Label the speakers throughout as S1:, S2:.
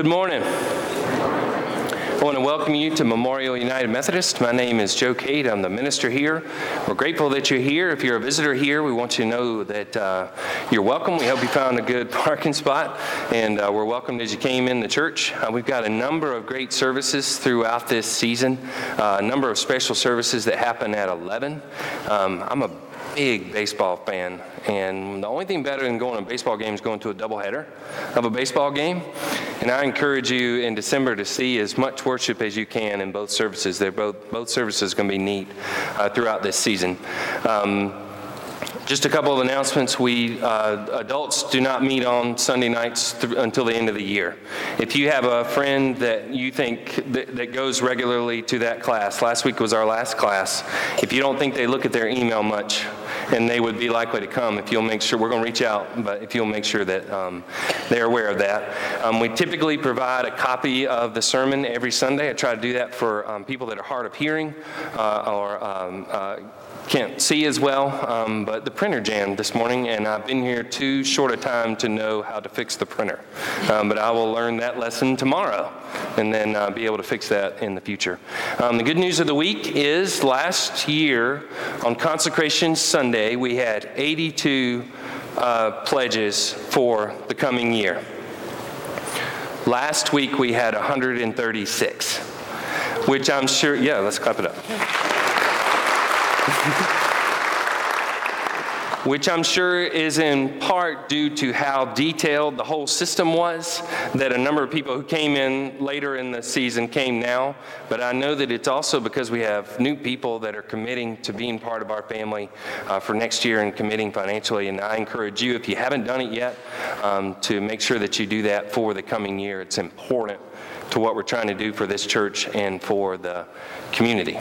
S1: Good morning. I want to welcome you to Memorial United Methodist. My name is Joe Cade. I'm the minister here. We're grateful that you're here. If you're a visitor here, we want you to know that uh, you're welcome. We hope you found a good parking spot, and uh, we're welcomed as you came in the church. Uh, we've got a number of great services throughout this season, uh, a number of special services that happen at 11. Um, I'm a big baseball fan, and the only thing better than going to a baseball game is going to a doubleheader of a baseball game. And I encourage you in December to see as much worship as you can in both services. They're both both services going to be neat uh, throughout this season. Um, just a couple of announcements. We uh, adults do not meet on Sunday nights th- until the end of the year. If you have a friend that you think that, that goes regularly to that class, last week was our last class. If you don't think they look at their email much, and they would be likely to come if you'll make sure we're going to reach out but if you'll make sure that um, they're aware of that. Um, we typically provide a copy of the sermon every sunday. I try to do that for um, people that are hard of hearing uh, or um, uh, can't see as well, um, but the printer jammed this morning, and I've been here too short a time to know how to fix the printer. Um, but I will learn that lesson tomorrow and then uh, be able to fix that in the future. Um, the good news of the week is last year on Consecration Sunday, we had 82 uh, pledges for the coming year. Last week we had 136, which I'm sure, yeah, let's clap it up. which I'm sure is in part due to how detailed the whole system was, that a number of people who came in later in the season came now. But I know that it's also because we have new people that are committing to being part of our family uh, for next year and committing financially. And I encourage you, if you haven't done it yet, um, to make sure that you do that for the coming year. It's important to what we're trying to do for this church and for the community.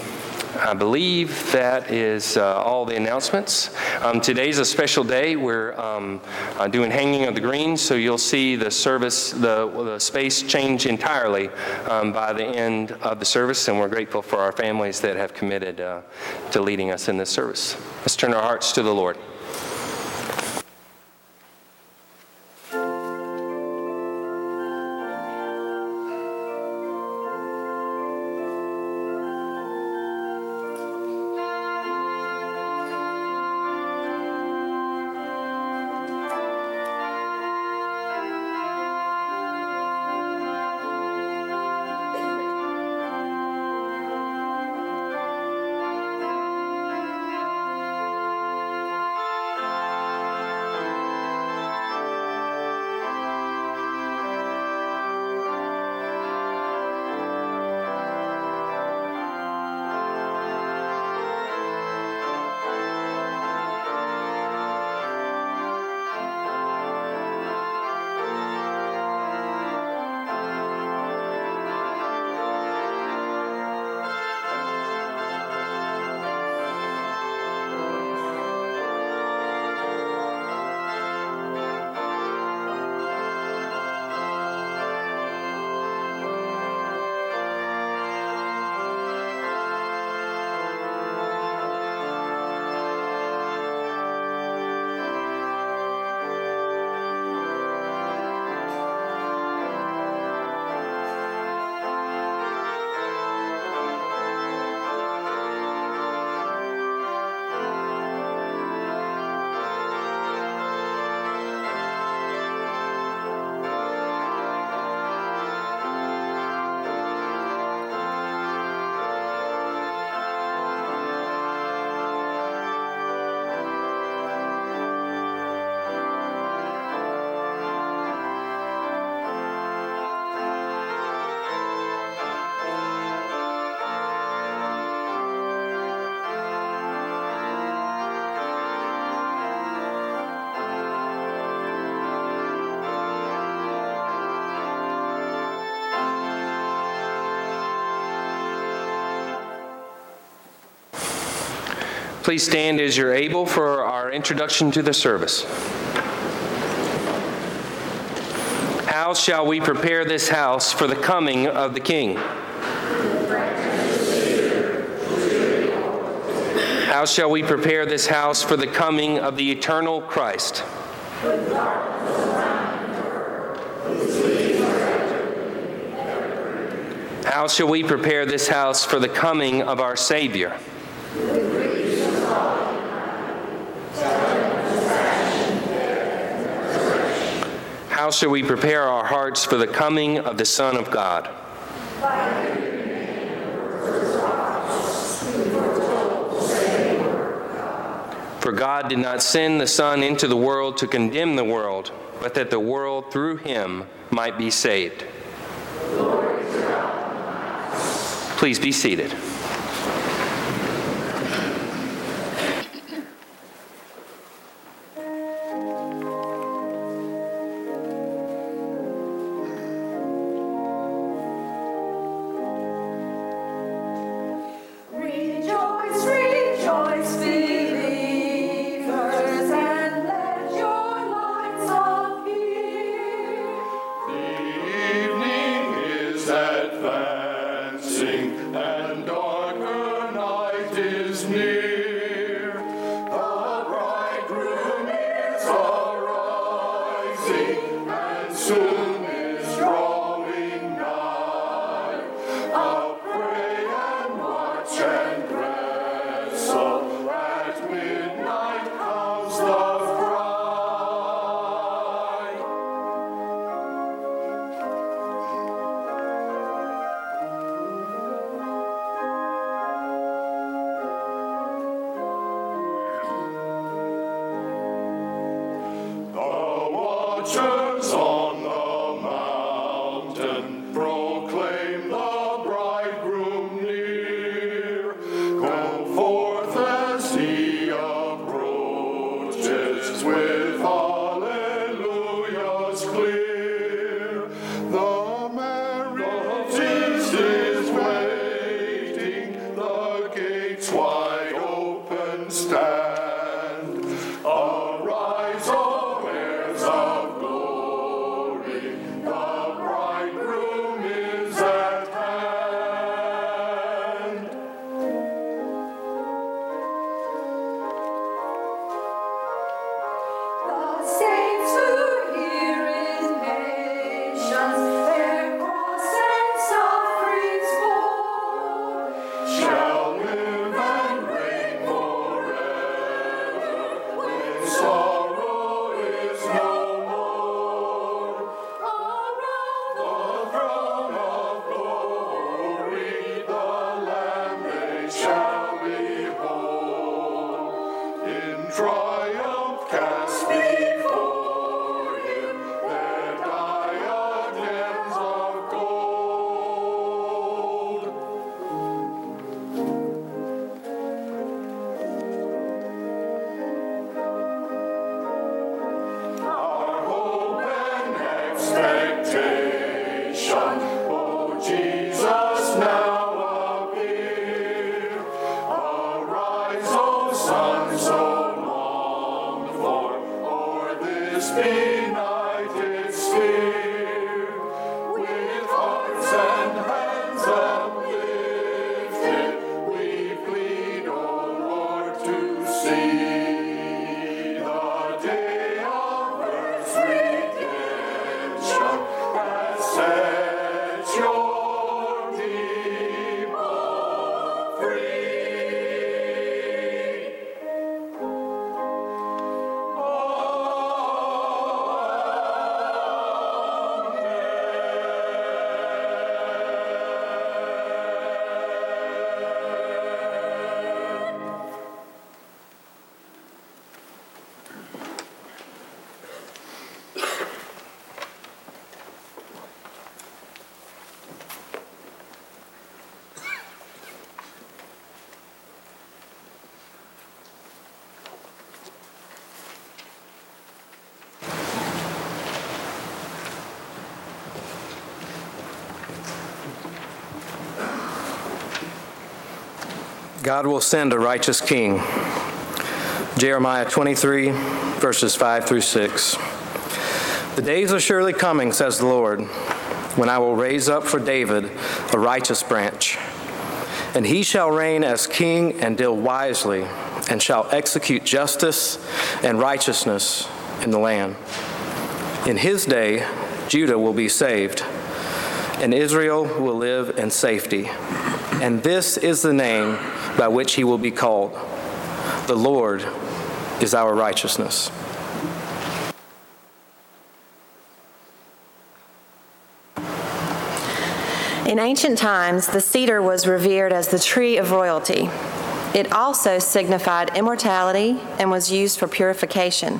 S1: I believe that is uh, all the announcements. Um, today's a special day. We're um, uh, doing hanging of the greens, so you'll see the service, the, the space change entirely um, by the end of the service, and we're grateful for our families that have committed uh, to leading us in this service. Let's turn our hearts to the Lord. Please stand as you're able for our introduction to the service. How shall we prepare this house for the coming of the King? How shall we prepare this house for the coming of the eternal Christ? How shall we prepare this house for the coming of our Savior? How shall we prepare our hearts for the coming of the Son of God? For God did not send the Son into the world to condemn the world, but that the world through him might be saved. Please be seated. with. Spain.
S2: God will send a righteous king. Jeremiah 23, verses 5 through 6. The days are surely coming, says the Lord, when I will raise up for David a righteous branch. And he shall reign as king and deal wisely, and shall execute justice and righteousness in the land. In his day, Judah will be saved and Israel will live in safety. And this is the name by which he will be called The Lord is our righteousness.
S3: In ancient times, the cedar was revered as the tree of royalty. It also signified immortality and was used for purification.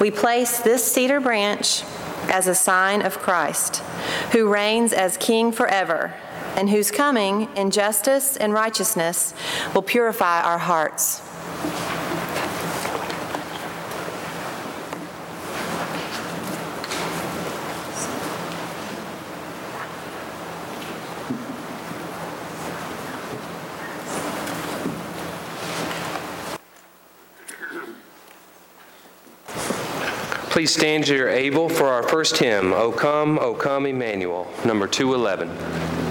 S3: We place this cedar branch as a sign of Christ, who reigns as king forever, and whose coming in justice and righteousness will purify our hearts.
S1: Please stand as you're able for our first hymn, O Come, O Come, Emmanuel, number 211.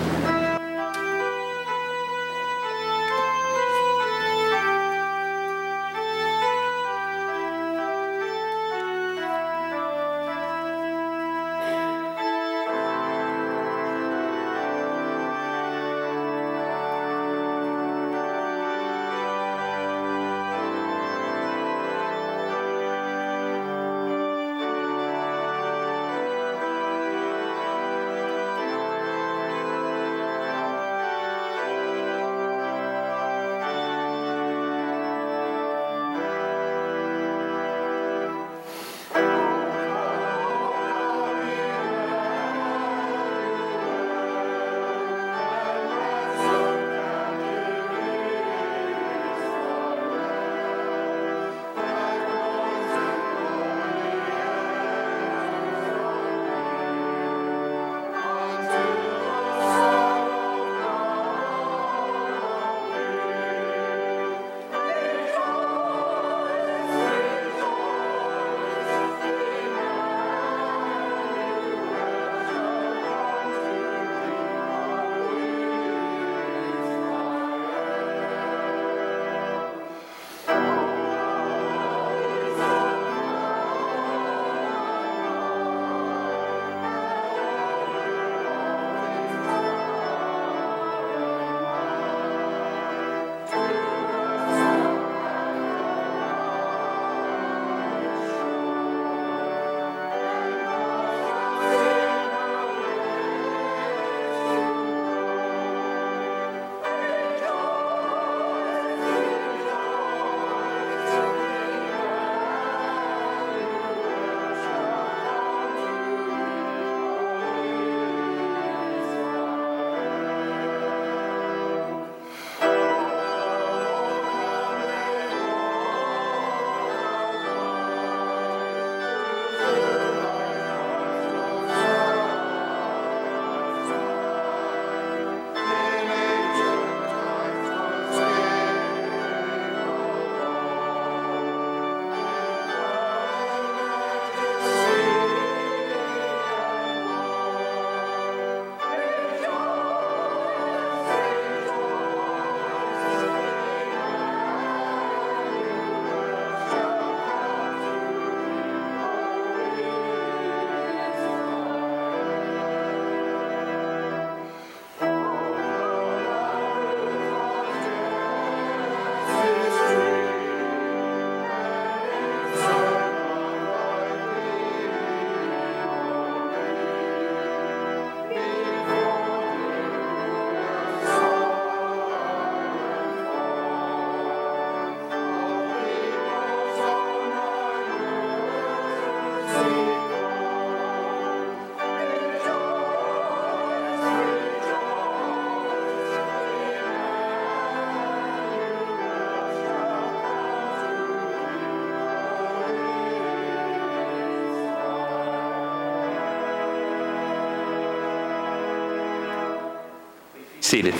S1: Seated.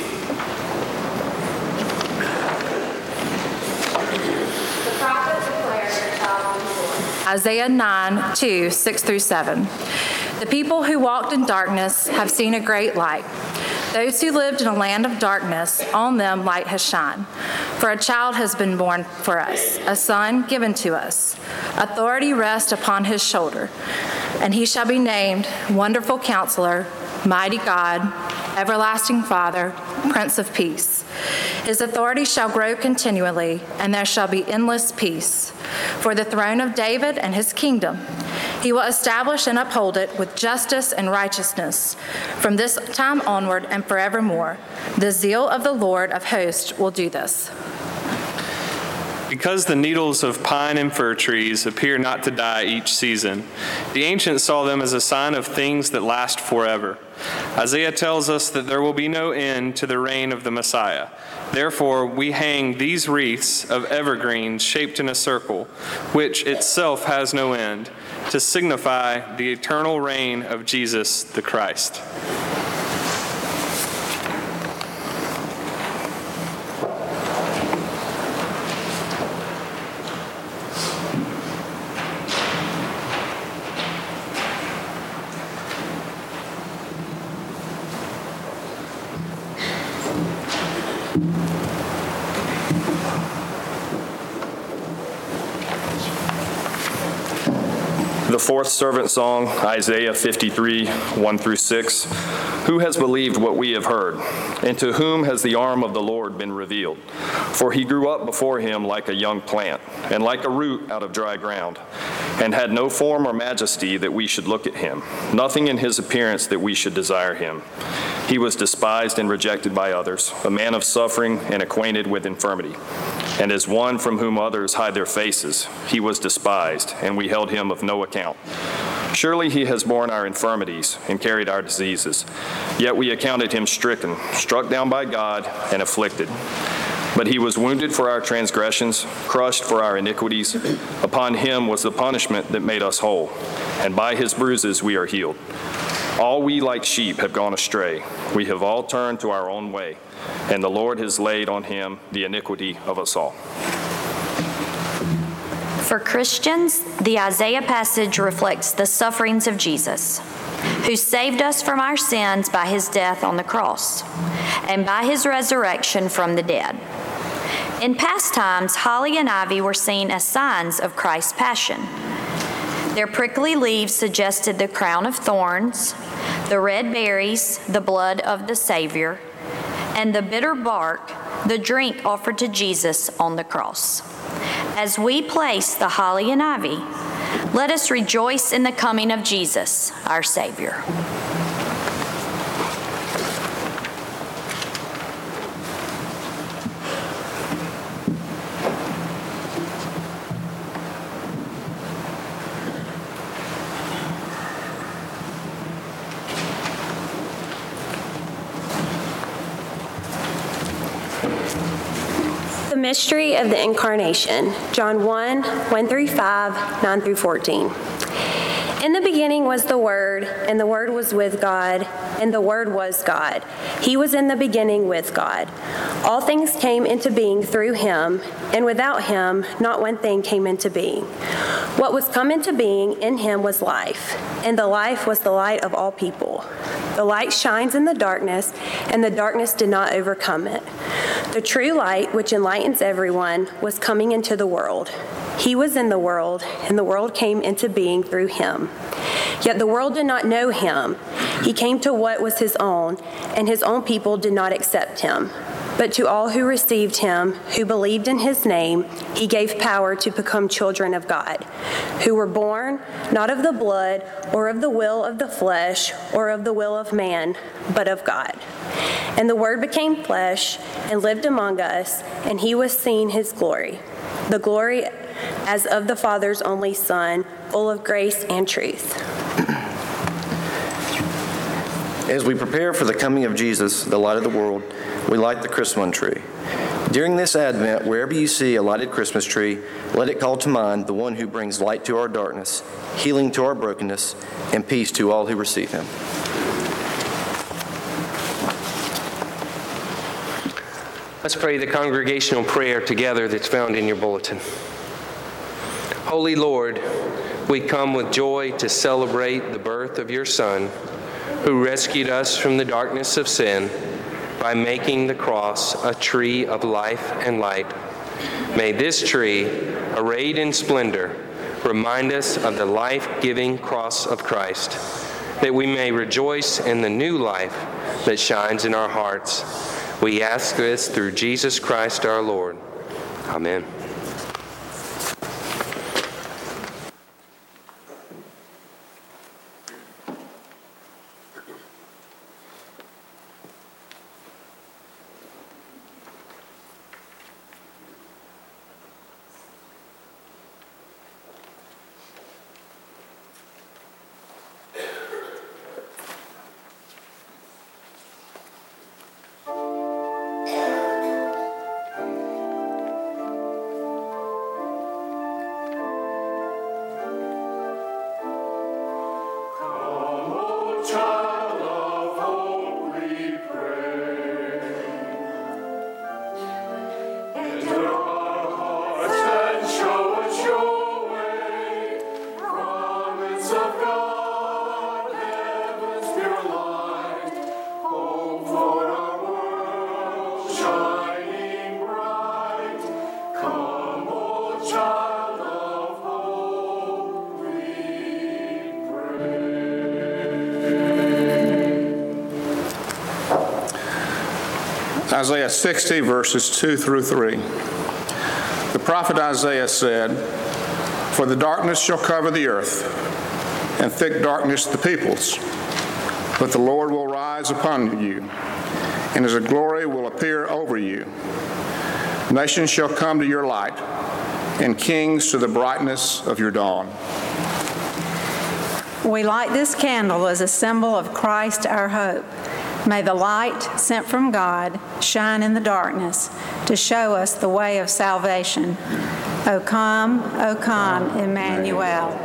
S4: Isaiah 9, 2, 6 through 7. The people who walked in darkness have seen a great light. Those who lived in a land of darkness, on them light has shone. For a child has been born for us, a son given to us. Authority rests upon his shoulder, and he shall be named Wonderful Counselor, mighty God, everlasting Father, Prince of Peace. His authority shall grow continually, and there shall be endless peace. For the throne of David and his kingdom, he will establish and uphold it with justice and righteousness from this time onward and forevermore. The zeal of the Lord of hosts will do this.
S5: Because the needles of pine and fir trees appear not to die each season, the ancients saw them as a sign of things that last forever. Isaiah tells us that there will be no end to the reign of the Messiah. Therefore, we hang these wreaths of evergreens shaped in a circle, which itself has no end, to signify the eternal reign of Jesus the Christ.
S6: The fourth servant song, Isaiah 53, 1 through 6. Who has believed what we have heard? And to whom has the arm of the Lord been revealed? For he grew up before him like a young plant, and like a root out of dry ground, and had no form or majesty that we should look at him, nothing in his appearance that we should desire him. He was despised and rejected by others, a man of suffering and acquainted with infirmity. And as one from whom others hide their faces, he was despised, and we held him of no account. Surely he has borne our infirmities and carried our diseases. Yet we accounted him stricken, struck down by God, and afflicted. But he was wounded for our transgressions, crushed for our iniquities. Upon him was the punishment that made us whole, and by his bruises we are healed. All we like sheep have gone astray. We have all turned to our own way, and the Lord has laid on him the iniquity of us all.
S7: For Christians, the Isaiah passage reflects the sufferings of Jesus, who saved us from our sins by his death on the cross and by his resurrection from the dead. In past times, holly and ivy were seen as signs of Christ's passion. Their prickly leaves suggested the crown of thorns, the red berries, the blood of the Savior, and the bitter bark, the drink offered to Jesus on the cross. As we place the holly and ivy, let us rejoice in the coming of Jesus, our Savior.
S8: Of the incarnation, John 1 1 through 5, 9 through 14. In the beginning was the Word, and the Word was with God, and the Word was God. He was in the beginning with God. All things came into being through him, and without him, not one thing came into being. What was come into being in him was life, and the life was the light of all people. The light shines in the darkness, and the darkness did not overcome it. The true light, which enlightens everyone, was coming into the world. He was in the world, and the world came into being through him. Yet the world did not know him. He came to what was his own, and his own people did not accept him. But to all who received him, who believed in his name, he gave power to become children of God, who were born not of the blood, or of the will of the flesh, or of the will of man, but of God. And the Word became flesh and lived among us, and he was seen his glory, the glory as of the Father's only Son, full of grace and truth.
S9: As we prepare for the coming of Jesus, the light of the world, we light the Christmas tree. During this Advent, wherever you see a lighted Christmas tree, let it call to mind the one who brings light to our darkness, healing to our brokenness, and peace to all who receive him.
S1: Let's pray the congregational prayer together that's found in your bulletin. Holy Lord, we come with joy to celebrate the birth of your Son, who rescued us from the darkness of sin by making the cross a tree of life and light. May this tree, arrayed in splendor, remind us of the life giving cross of Christ. that we may rejoice in the new life that shines in our hearts. We ask this through Jesus Christ our Lord. Amen.
S10: Isaiah 60, verses 2 through 3. The prophet Isaiah said, For the darkness shall cover the earth, and thick darkness the peoples. But the Lord will rise upon you, and his glory will appear over you. Nations shall come to your light, and kings to the brightness of your dawn.
S11: We light this candle as a symbol of Christ our hope. May the light sent from God shine in the darkness to show us the way of salvation. O come, O come, Emmanuel.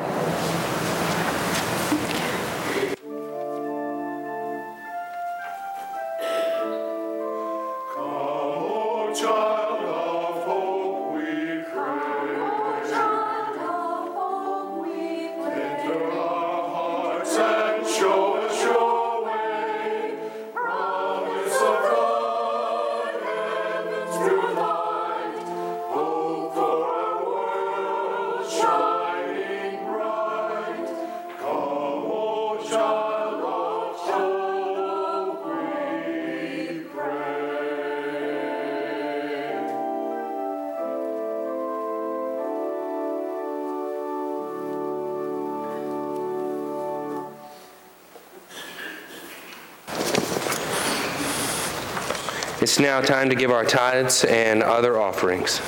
S1: It's now time to give our tithes and other offerings.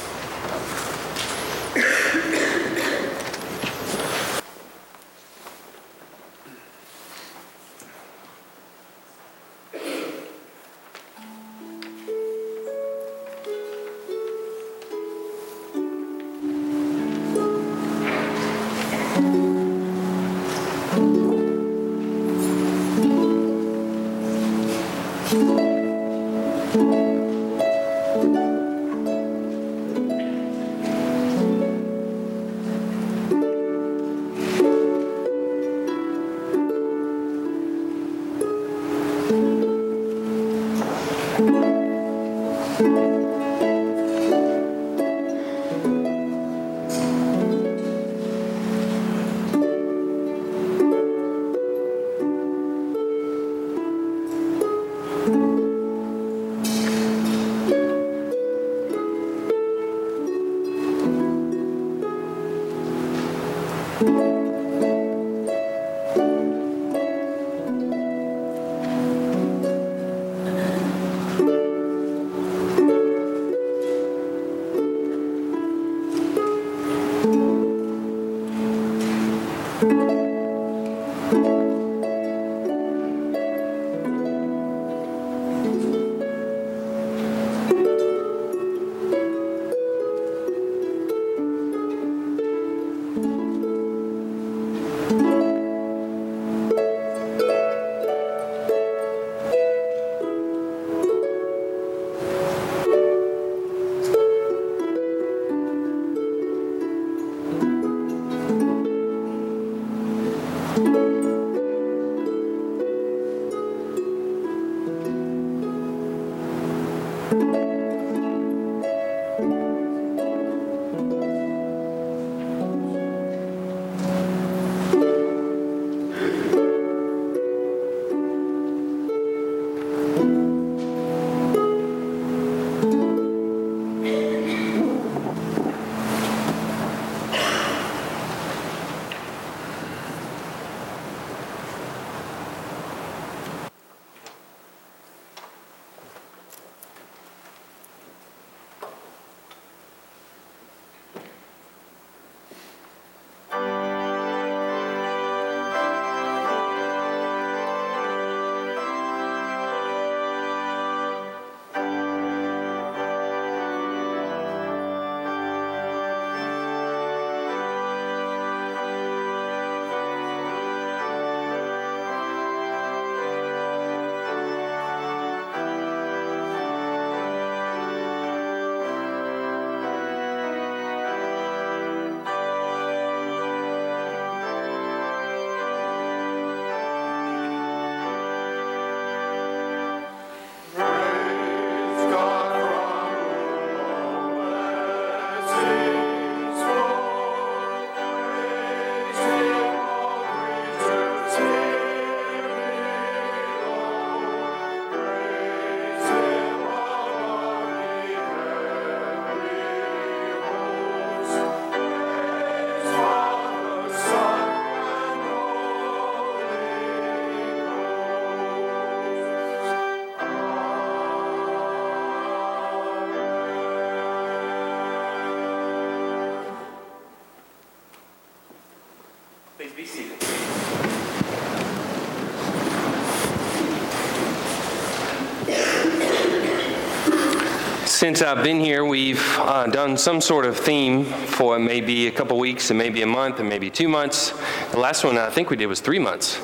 S1: Since I've been here, we've uh, done some sort of theme for maybe a couple weeks and maybe a month and maybe two months. The last one I think we did was three months.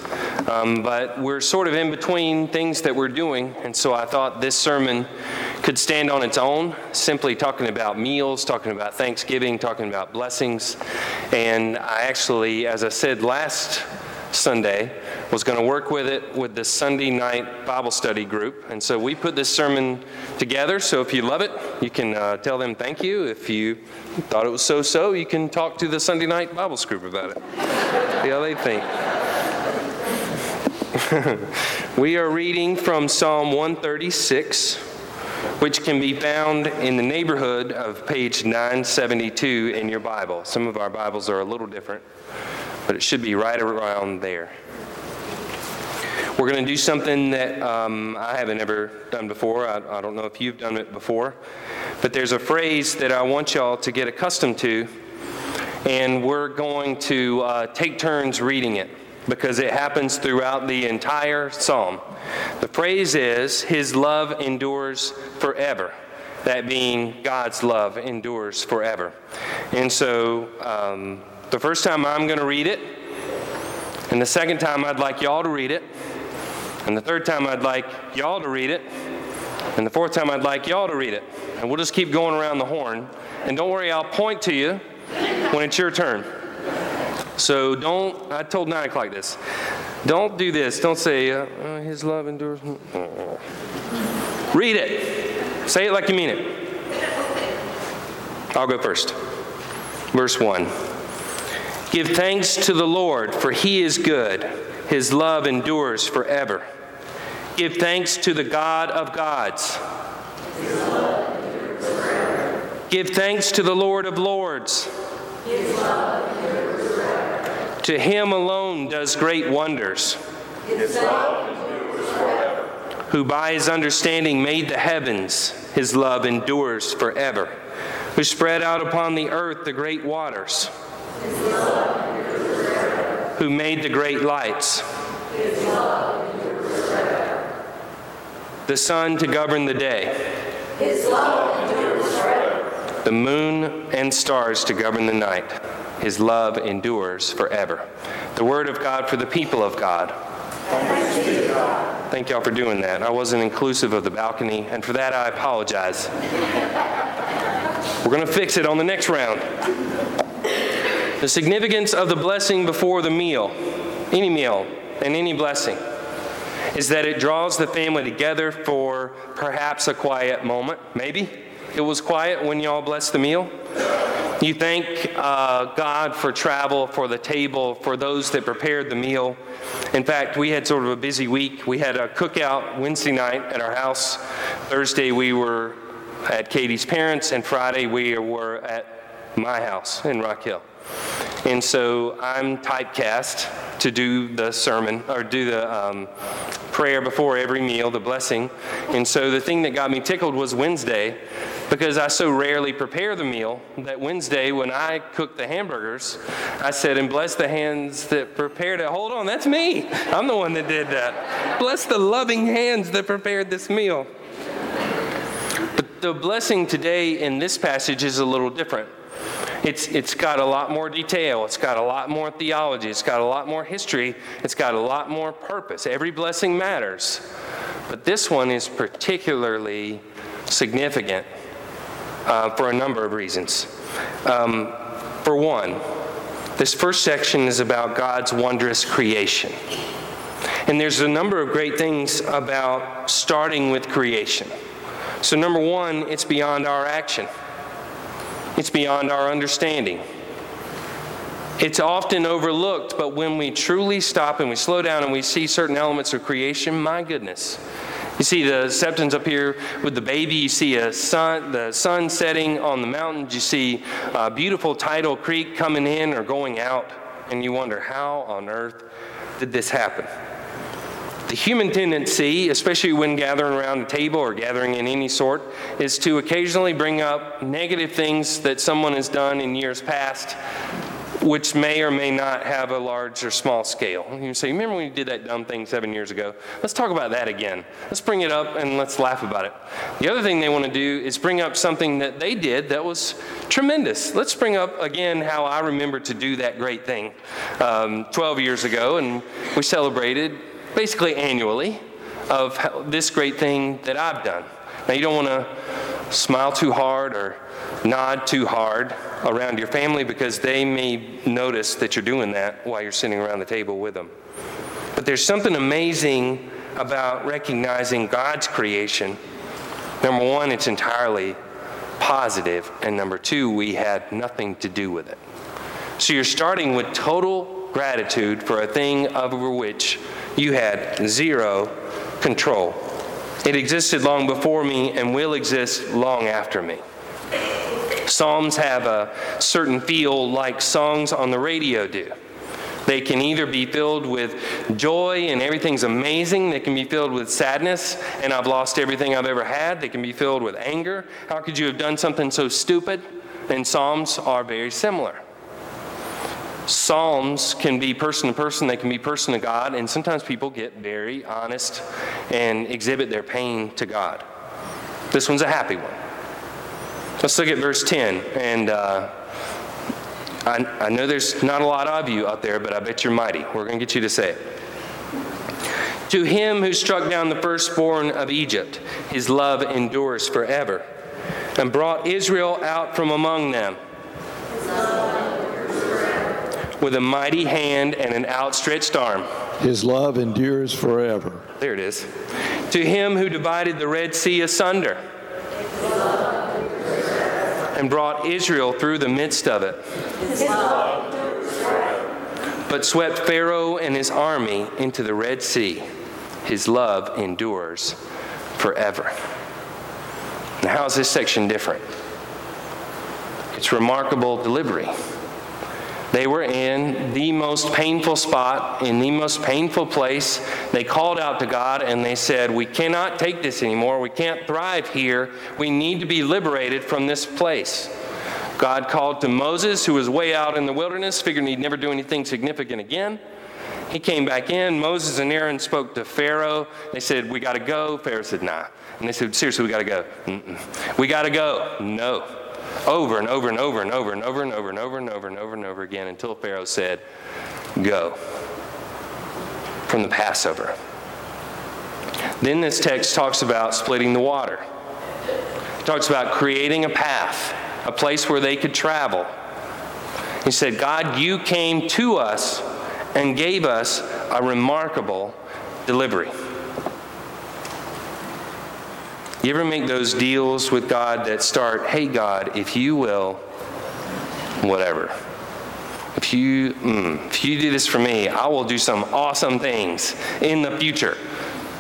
S1: Um, but we're sort of in between things that we're doing, and so I thought this sermon could stand on its own, simply talking about meals, talking about Thanksgiving, talking about blessings. And I actually, as I said last Sunday, was going to work with it with the Sunday night Bible study group. And so we put this sermon together. So if you love it, you can uh, tell them thank you. If you thought it was so so, you can talk to the Sunday night Bible group about it. See how they think. we are reading from Psalm 136, which can be found in the neighborhood of page 972 in your Bible. Some of our Bibles are a little different, but it should be right around there. We're going to do something that um, I haven't ever done before. I, I don't know if you've done it before, but there's a phrase that I want y'all to get accustomed to, and we're going to uh, take turns reading it because it happens throughout the entire psalm. The phrase is, His love endures forever. That being God's love endures forever. And so um, the first time I'm going to read it, and the second time I'd like y'all to read it. And the third time, I'd like y'all to read it. And the fourth time, I'd like y'all to read it. And we'll just keep going around the horn. And don't worry, I'll point to you when it's your turn. So don't, I told nine o'clock this. Don't do this. Don't say, uh, uh, His love endures. Read it. Say it like you mean it. I'll go first. Verse 1. Give thanks to the Lord, for he is good. His love endures forever. Give thanks to the God of gods. Give thanks to the Lord of lords. To him alone does great wonders. Who by his understanding made the heavens, his love endures forever. Who spread out upon the earth the great waters. Who made the great lights His love endures forever. the sun to govern the day, His love endures forever. the moon and stars to govern the night. His love endures forever. The word of God for the people of God. Thank y'all for doing that. I wasn't inclusive of the balcony, and for that I apologize. We're going to fix it on the next round. The significance of the blessing before the meal, any meal and any blessing is that it draws the family together for perhaps a quiet moment. Maybe it was quiet when y'all blessed the meal. You thank uh, God for travel, for the table, for those that prepared the meal. In fact, we had sort of a busy week. We had a cookout Wednesday night at our house. Thursday, we were at Katie's parents', and Friday, we were at my house in Rock Hill. And so I'm typecast to do the sermon or do the um, prayer before every meal, the blessing. And so the thing that got me tickled was Wednesday because I so rarely prepare the meal that Wednesday, when I cooked the hamburgers, I said, and bless the hands that prepared it. Hold on, that's me. I'm the one that did that. Bless the loving hands that prepared this meal. But the blessing today in this passage is a little different. It's, it's got a lot more detail. It's got a lot more theology. It's got a lot more history. It's got a lot more purpose. Every blessing matters. But this one is particularly significant uh, for a number of reasons. Um, for one, this first section is about God's wondrous creation. And there's a number of great things about starting with creation. So, number one, it's beyond our action. It's beyond our understanding. It's often overlooked, but when we truly stop and we slow down and we see certain elements of creation, my goodness. You see the septons up here with the baby. You see a sun, the sun setting on the mountains. You see a beautiful tidal creek coming in or going out, and you wonder how on earth did this happen? The human tendency, especially when gathering around a table or gathering in any sort, is to occasionally bring up negative things that someone has done in years past which may or may not have a large or small scale. You say, remember when you did that dumb thing seven years ago? Let's talk about that again. Let's bring it up and let's laugh about it. The other thing they want to do is bring up something that they did that was tremendous. Let's bring up again how I remember to do that great thing um, 12 years ago, and we celebrated basically annually of how, this great thing that I've done. Now, you don't want to smile too hard or nod too hard around your family because they may notice that you're doing that while you're sitting around the table with them. But there's something amazing about recognizing God's creation. Number one, it's entirely positive, and number two, we had nothing to do with it. So you're starting with total gratitude for a thing over which you had zero control. It existed long before me and will exist long after me. Psalms have a certain feel like songs on the radio do. They can either be filled with joy and everything's amazing. They can be filled with sadness and I've lost everything I've ever had. They can be filled with anger. How could you have done something so stupid? And Psalms are very similar. Psalms can be person to person, they can be person to God, and sometimes people get very honest and exhibit their pain to God. This one's a happy one. Let's look at verse 10. And uh, I, I know there's not a lot of you out there, but I bet you're mighty. We're going to get you to say it. To him who struck down the firstborn of Egypt, his love endures forever, and brought Israel out from among them with a mighty hand and an outstretched arm.
S12: His love endures forever.
S1: There it is. To him who divided the Red Sea asunder and brought Israel through the midst of it. But swept Pharaoh and his army into the Red Sea. His love endures forever. Now, how is this section different? It's remarkable delivery. They were in the most painful spot, in the most painful place. They called out to God and they said, We cannot take this anymore. We can't thrive here. We need to be liberated from this place. God called to Moses, who was way out in the wilderness, figuring he'd never do anything significant again. He came back in. Moses and Aaron spoke to Pharaoh. They said, We got to go. Pharaoh said, Nah. And they said, Seriously, we got to go. Mm-mm. We got to go. No over and over and over and over and over and over and over and over and over and over again until Pharaoh said, Go from the Passover. Then this text talks about splitting the water. It talks about creating a path, a place where they could travel. He said, God, you came to us and gave us a remarkable delivery. You ever make those deals with God that start, hey, God, if you will, whatever. If you, mm, if you do this for me, I will do some awesome things in the future.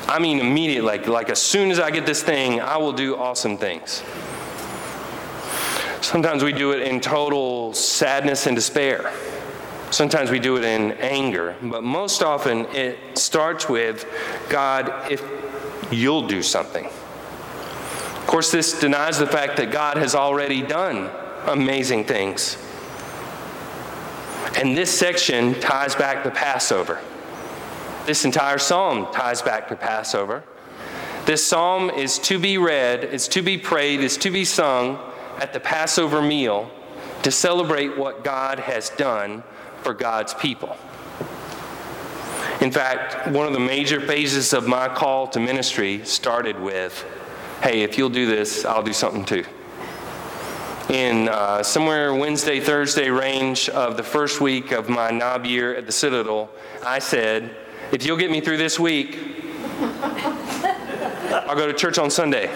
S1: I mean, immediately, like, like as soon as I get this thing, I will do awesome things. Sometimes we do it in total sadness and despair. Sometimes we do it in anger. But most often it starts with God, if you'll do something. Of course, this denies the fact that God has already done amazing things. And this section ties back to Passover. This entire psalm ties back to Passover. This psalm is to be read, is to be prayed, is to be sung at the Passover meal to celebrate what God has done for God's people. In fact, one of the major phases of my call to ministry started with hey, if you'll do this, I'll do something too. In uh, somewhere Wednesday, Thursday range of the first week of my knob year at the Citadel, I said, if you'll get me through this week, I'll go to church on Sunday.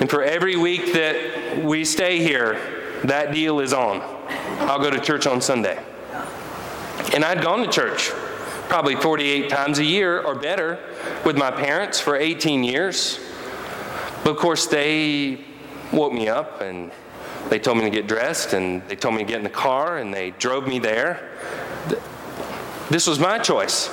S1: And for every week that we stay here, that deal is on. I'll go to church on Sunday. And I'd gone to church probably 48 times a year or better with my parents for 18 years. But of course, they woke me up and they told me to get dressed and they told me to get in the car and they drove me there. This was my choice.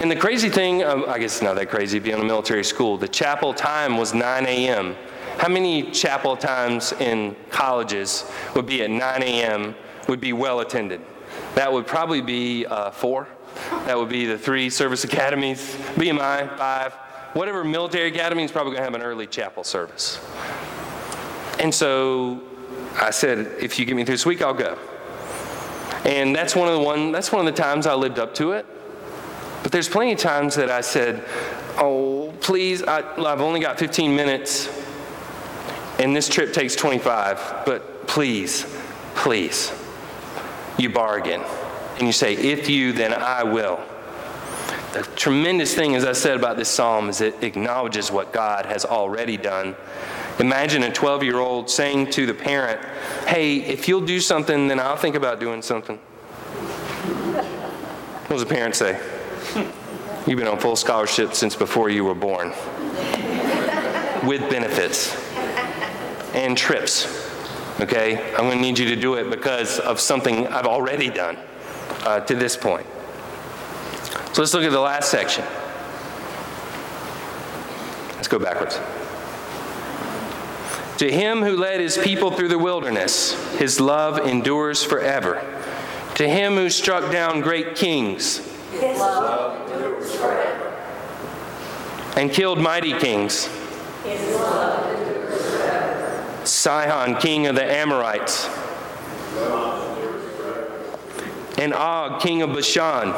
S1: And the crazy thing, um, I guess it's not that crazy being in a military school, the chapel time was 9 a.m. How many chapel times in colleges would be at 9 a.m. would be well attended. That would probably be uh, four. That would be the three service academies, VMI, five. Whatever military academy is probably going to have an early chapel service. And so I said, if you get me through this week, I'll go. And that's one of the one. That's one of the times I lived up to it. But there's plenty of times that I said, "Oh, please, I, I've only got 15 minutes, and this trip takes 25. But please, please, you bargain, and you say, if you, then I will." The tremendous thing, as I said about this psalm, is it acknowledges what God has already done. Imagine a 12 year old saying to the parent, Hey, if you'll do something, then I'll think about doing something. What does the parent say? You've been on full scholarship since before you were born, with benefits and trips. Okay? I'm going to need you to do it because of something I've already done uh, to this point. So let's look at the last section. Let's go backwards. To him who led his people through the wilderness, his love endures forever. To him who struck down great kings, his love endures forever. And killed mighty kings, his love endures forever. Sihon, king of the Amorites, and Og, king of Bashan,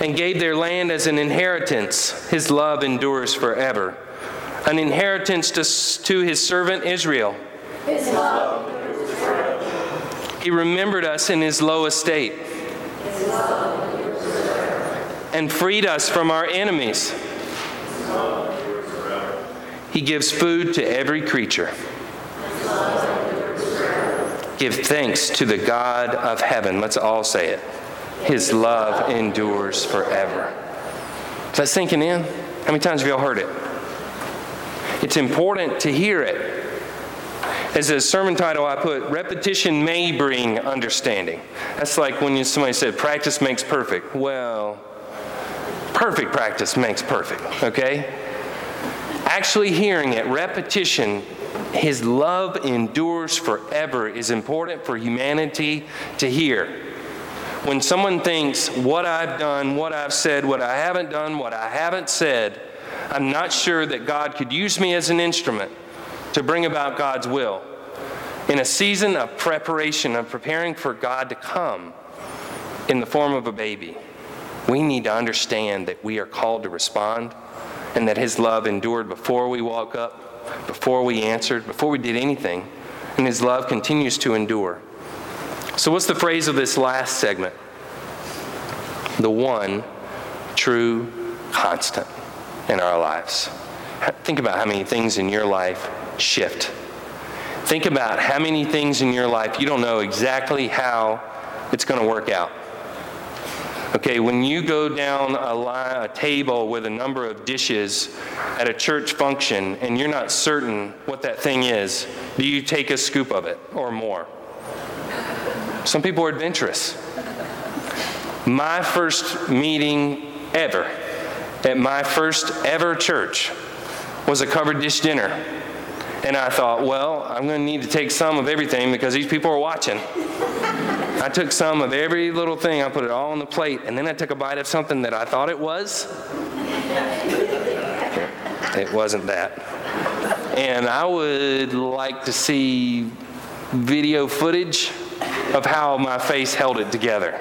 S1: and gave their land as an inheritance. His love endures forever. An inheritance to, to his servant Israel. His love endures forever. He remembered us in his low estate his love endures forever. and freed us from our enemies. He gives food to every creature. Give thanks to the God of heaven. Let's all say it. His love endures forever. Is that sinking in? How many times have y'all heard it? It's important to hear it. As a sermon title, I put repetition may bring understanding. That's like when somebody said practice makes perfect. Well, perfect practice makes perfect, okay? Actually hearing it, repetition, his love endures forever is important for humanity to hear. When someone thinks, what I've done, what I've said, what I haven't done, what I haven't said, I'm not sure that God could use me as an instrument to bring about God's will. In a season of preparation, of preparing for God to come in the form of a baby, we need to understand that we are called to respond and that His love endured before we woke up, before we answered, before we did anything, and His love continues to endure. So, what's the phrase of this last segment? The one true constant in our lives. Think about how many things in your life shift. Think about how many things in your life you don't know exactly how it's going to work out. Okay, when you go down a, line, a, table with a number of dishes at a church function and you're not certain what that thing is, do you take a scoop of it or more? Some people are adventurous. My first meeting ever at my first ever church was a covered dish dinner. And I thought, well, I'm going to need to take some of everything because these people are watching. I took some of every little thing, I put it all on the plate, and then I took a bite of something that I thought it was. It wasn't that. And I would like to see video footage of how my face held it together.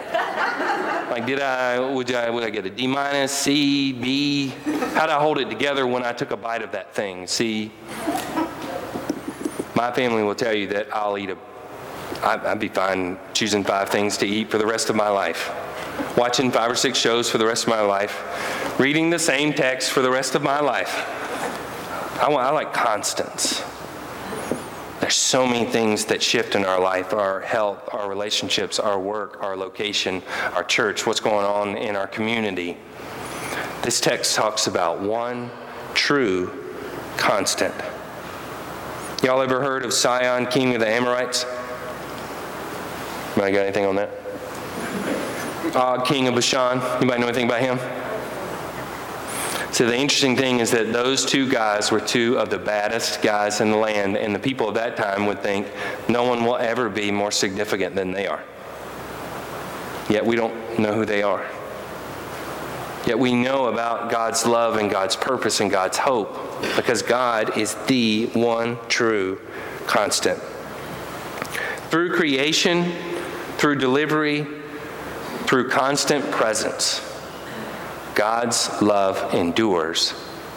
S1: Like, did I, would I, would I get a D minus, C, B? How did I hold it together when I took a bite of that thing? See, My family will tell you that I'll eat a, I'd be fine choosing five things to eat for the rest of my life. Watching five or six shows for the rest of my life. Reading the same text for the rest of my life. I, want, I like constants. There's so many things that shift in our life our health, our relationships, our work, our location, our church, what's going on in our community. This text talks about one true constant. Y'all ever heard of Sihon, king of the Amorites? Anybody got anything on that? Og, king of Bashan. Anybody know anything about him? So the interesting thing is that those two guys were two of the baddest guys in the land, and the people of that time would think no one will ever be more significant than they are. Yet we don't know who they are. Yet we know about God's love and God's purpose and God's hope because God is the one true constant. Through creation, through delivery, through constant presence, God's love endures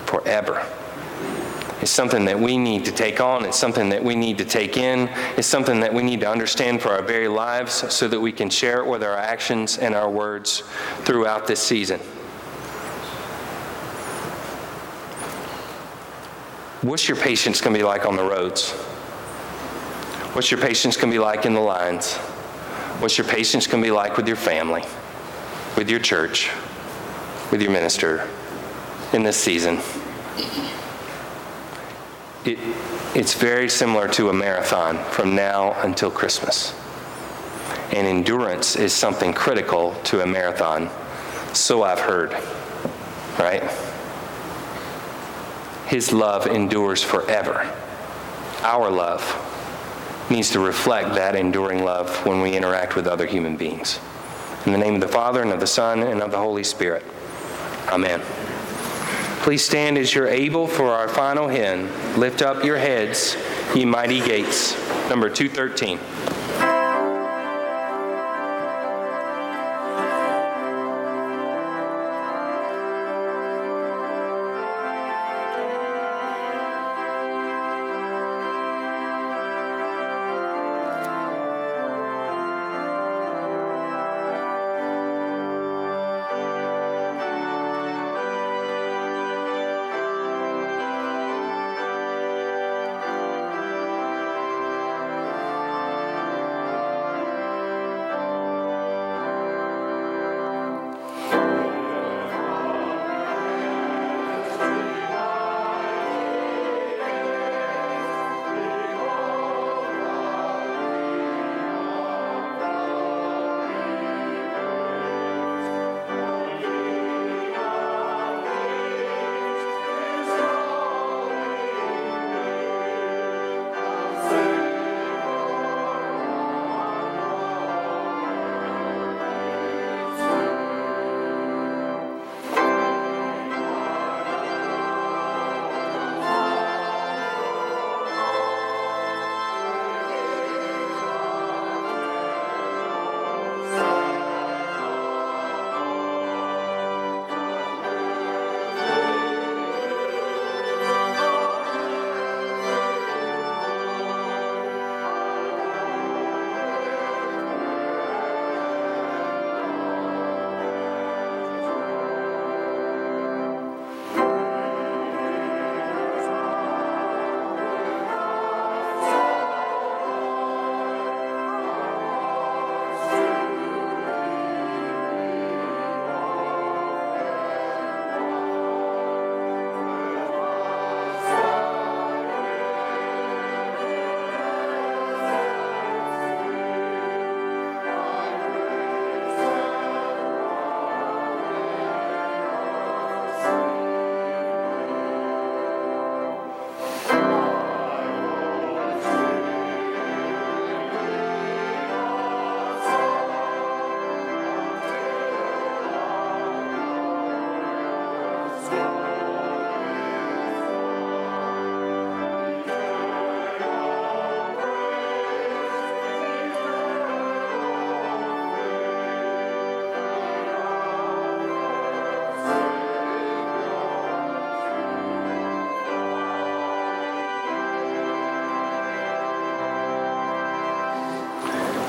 S1: forever. It's something that we need to take on. It's something that we need to take in. It's something that we need to understand for our very lives so that we can share it with our actions and our words throughout this season. What's your patience going to be like on the roads? What's your patience going to be like in the lines? What's your patience going to be like with your family, with your church, with your minister in this season? It, it's very similar to a marathon from now until Christmas. And endurance is something critical to a marathon. So I've heard, right? His love endures forever. Our love needs to reflect that enduring love when we interact with other human beings. In the name of the Father, and of the Son, and of the Holy Spirit. Amen. Please stand as you're able for our final hymn. Lift up your heads, ye mighty gates. Number 213.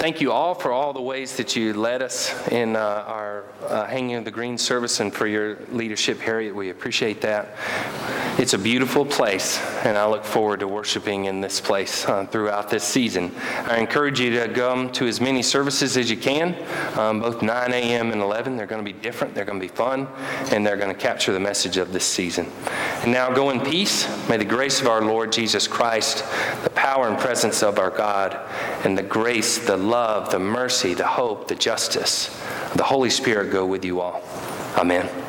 S1: Thank you all for all the ways that you led us in uh, our uh, hanging of the green service and for your leadership, Harriet. We appreciate that. It's a beautiful place, and I look forward to worshiping in this place uh, throughout this season. I encourage you to come to as many services as you can, um, both 9 a.m. and 11. They're going to be different, they're going to be fun, and they're going to capture the message of this season. And now go in peace. May the grace of our Lord Jesus Christ, the power and presence of our God, and the grace, the love, the mercy, the hope, the justice, the Holy Spirit go with you all. Amen.
S10: Amen.